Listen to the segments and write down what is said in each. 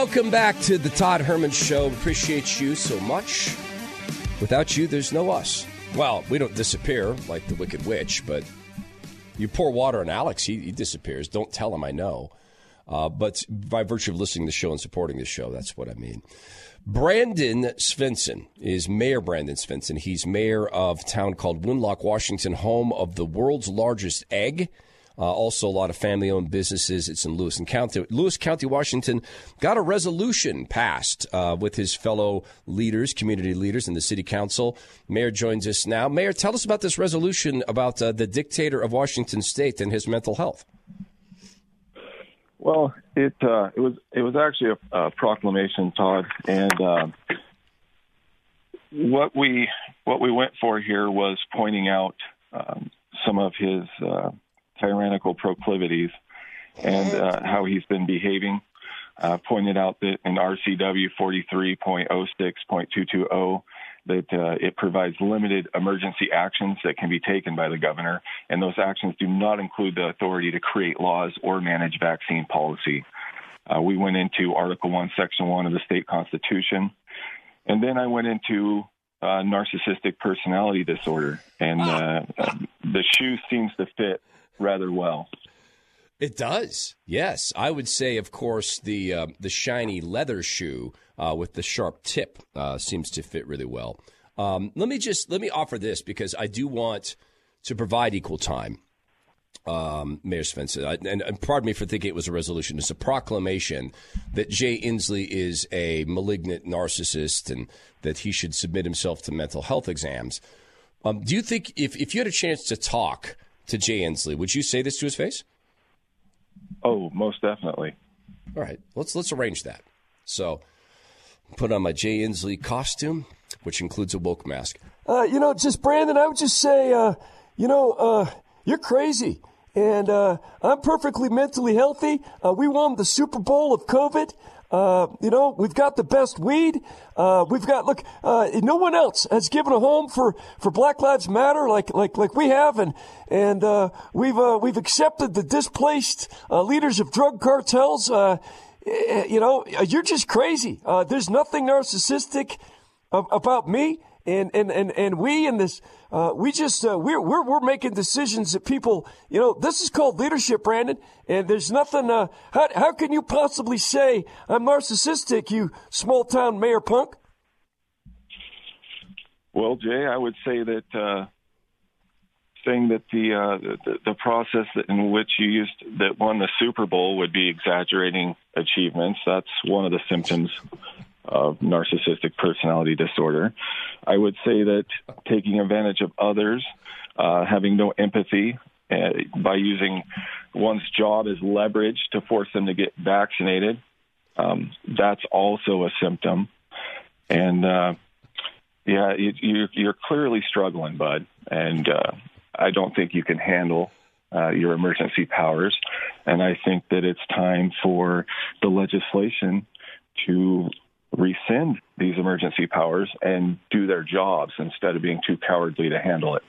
Welcome back to the Todd Herman Show. Appreciate you so much. Without you, there's no us. Well, we don't disappear like the Wicked Witch, but you pour water on Alex, he, he disappears. Don't tell him I know. Uh, but by virtue of listening to the show and supporting the show, that's what I mean. Brandon Svenson is Mayor Brandon Svenson. He's mayor of town called Winlock, Washington, home of the world's largest egg. Uh, also, a lot of family owned businesses. It's in Lewis County. Lewis County, Washington, got a resolution passed uh, with his fellow leaders, community leaders, and the city council. Mayor joins us now. Mayor, tell us about this resolution about uh, the dictator of Washington State and his mental health. Well, it uh, it was it was actually a, a proclamation, Todd, and uh, what we what we went for here was pointing out um, some of his uh, tyrannical proclivities and uh, how he's been behaving. Uh, pointed out that in RCW 43.06.220 that uh, it provides limited emergency actions that can be taken by the governor, and those actions do not include the authority to create laws or manage vaccine policy. Uh, we went into Article 1, Section 1 of the state constitution, and then I went into uh, narcissistic personality disorder, and uh, the shoe seems to fit rather well. It does. Yes, I would say, of course, the uh, the shiny leather shoe uh, with the sharp tip uh, seems to fit really well. Um, let me just let me offer this because I do want to provide equal time. Um, Mayor Svenson, I, and, and, pardon me for thinking it was a resolution. It's a proclamation that Jay Inslee is a malignant narcissist and that he should submit himself to mental health exams. Um, do you think if, if you had a chance to talk to Jay Inslee. Would you say this to his face? Oh, most definitely. All right, let's let's arrange that. So, put on my Jay Inslee costume, which includes a woke mask. Uh, you know, just Brandon, I would just say, uh, you know, uh, you're crazy, and uh, I'm perfectly mentally healthy. Uh, we won the Super Bowl of COVID. Uh, you know, we've got the best weed. Uh, we've got look. Uh, no one else has given a home for, for Black Lives Matter like like like we have, and and uh, we've uh, we've accepted the displaced uh, leaders of drug cartels. you know, you're just crazy. there's nothing narcissistic about me and and and, and we in this uh, we just uh, we're, we're we're making decisions that people you know this is called leadership brandon. And there's nothing uh, how, how can you possibly say i'm narcissistic you small town mayor punk? Well jay i would say that uh, saying that the, uh, the the process in which you used that won the super bowl would be exaggerating achievements. That's one of the symptoms of narcissistic personality disorder. I would say that taking advantage of others, uh, having no empathy, uh, by using one's job as leverage to force them to get vaccinated, um, that's also a symptom. And uh, yeah, you, you're clearly struggling, bud. And uh, I don't think you can handle uh, your emergency powers. And I think that it's time for the legislation to rescind these emergency powers and do their jobs instead of being too cowardly to handle it.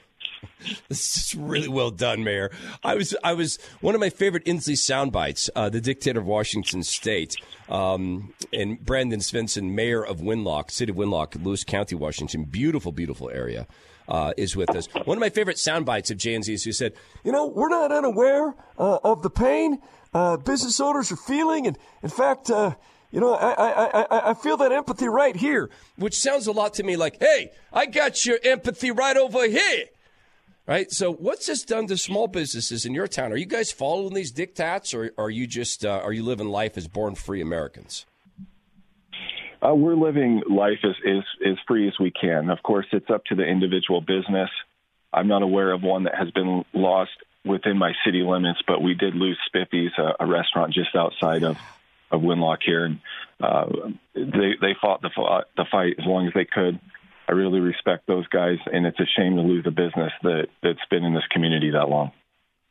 This is really well done, Mayor. I was, I was one of my favorite Inslee sound bites. Uh, the dictator of Washington State, um, and Brandon Svenson, Mayor of Winlock, City of Winlock, Lewis County, Washington. Beautiful, beautiful area. Uh, is with us. One of my favorite sound bites of is who said, "You know, we're not unaware uh, of the pain uh, business owners are feeling, and in fact." You know, I, I, I, I feel that empathy right here, which sounds a lot to me like, hey, I got your empathy right over here. Right? So, what's this done to small businesses in your town? Are you guys following these diktats, or are you just uh, are you living life as born free Americans? Uh, we're living life as, as as free as we can. Of course, it's up to the individual business. I'm not aware of one that has been lost within my city limits, but we did lose Spiffy's, a, a restaurant just outside of of Winlock here, and uh, they they fought the the fight as long as they could. I really respect those guys, and it's a shame to lose a business that that's been in this community that long.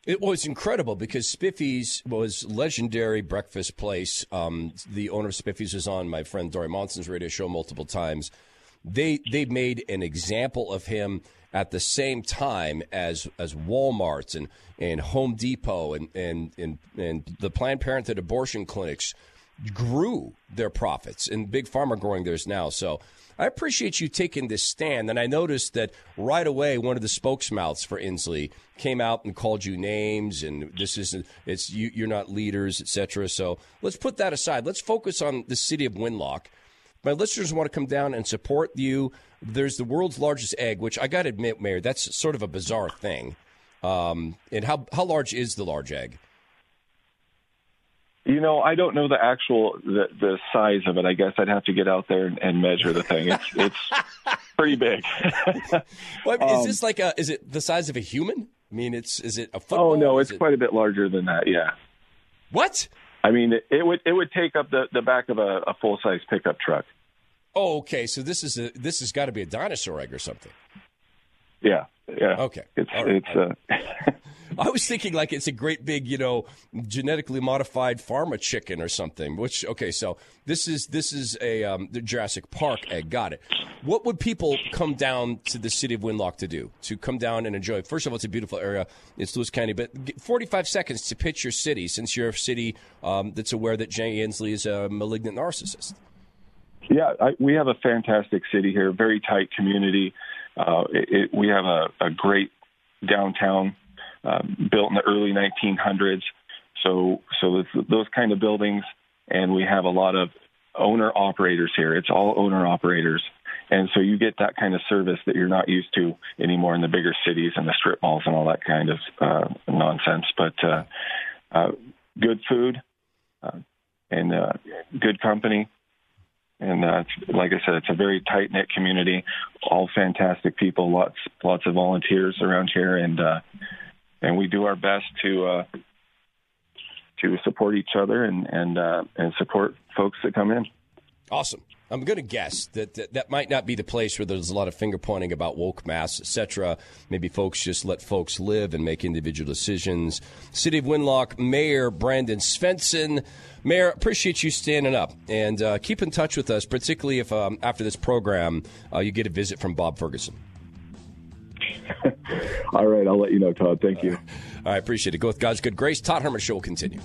It was incredible because Spiffy's was legendary breakfast place. Um, the owner of Spiffy's was on my friend Dori Monson's radio show multiple times. They they made an example of him at the same time as as Walmart's and, and Home Depot and, and, and, and the Planned Parenthood abortion clinics grew their profits, and Big Pharma growing theirs now. So I appreciate you taking this stand. And I noticed that right away, one of the spokesmouths for Inslee came out and called you names, and this isn't it's you, you're not leaders, etc. So let's put that aside. Let's focus on the city of Winlock. My listeners want to come down and support you. There's the world's largest egg, which I got to admit, Mayor, that's sort of a bizarre thing. Um, and how how large is the large egg? You know, I don't know the actual the, the size of it. I guess I'd have to get out there and, and measure the thing. It's it's pretty big. well, is um, this like a? Is it the size of a human? I mean, it's is it a football? Oh no, it's it... quite a bit larger than that. Yeah. What? I mean, it, it would it would take up the, the back of a, a full size pickup truck. Oh, okay. So this is a this has got to be a dinosaur egg or something. Yeah. Yeah. Okay. It's right. it's. Uh, I was thinking like it's a great big, you know, genetically modified pharma chicken or something. Which okay, so this is this is a um, the Jurassic Park egg. Got it. What would people come down to the city of Winlock to do? To come down and enjoy? First of all, it's a beautiful area. It's Lewis County, but 45 seconds to pitch your city, since you're a city um, that's aware that Jay Inslee is a malignant narcissist. Yeah, I, we have a fantastic city here, very tight community. Uh, it, it, we have a, a great downtown um, built in the early 1900s. So, so those kind of buildings, and we have a lot of owner operators here. It's all owner operators, and so you get that kind of service that you're not used to anymore in the bigger cities and the strip malls and all that kind of uh, nonsense. But uh, uh, good food uh, and uh, good company. And uh, like I said, it's a very tight knit community, all fantastic people, lots lots of volunteers around here, and uh, and we do our best to uh, to support each other and and uh, and support folks that come in. Awesome. I'm going to guess that, that, that might not be the place where there's a lot of finger pointing about woke mass, etc. Maybe folks just let folks live and make individual decisions. City of Winlock Mayor Brandon Svenson. Mayor, appreciate you standing up and uh, keep in touch with us, particularly if um, after this program uh, you get a visit from Bob Ferguson. All right, I'll let you know, Todd. Thank you. I appreciate it. Go with God's good grace. Todd Herman Show will continue.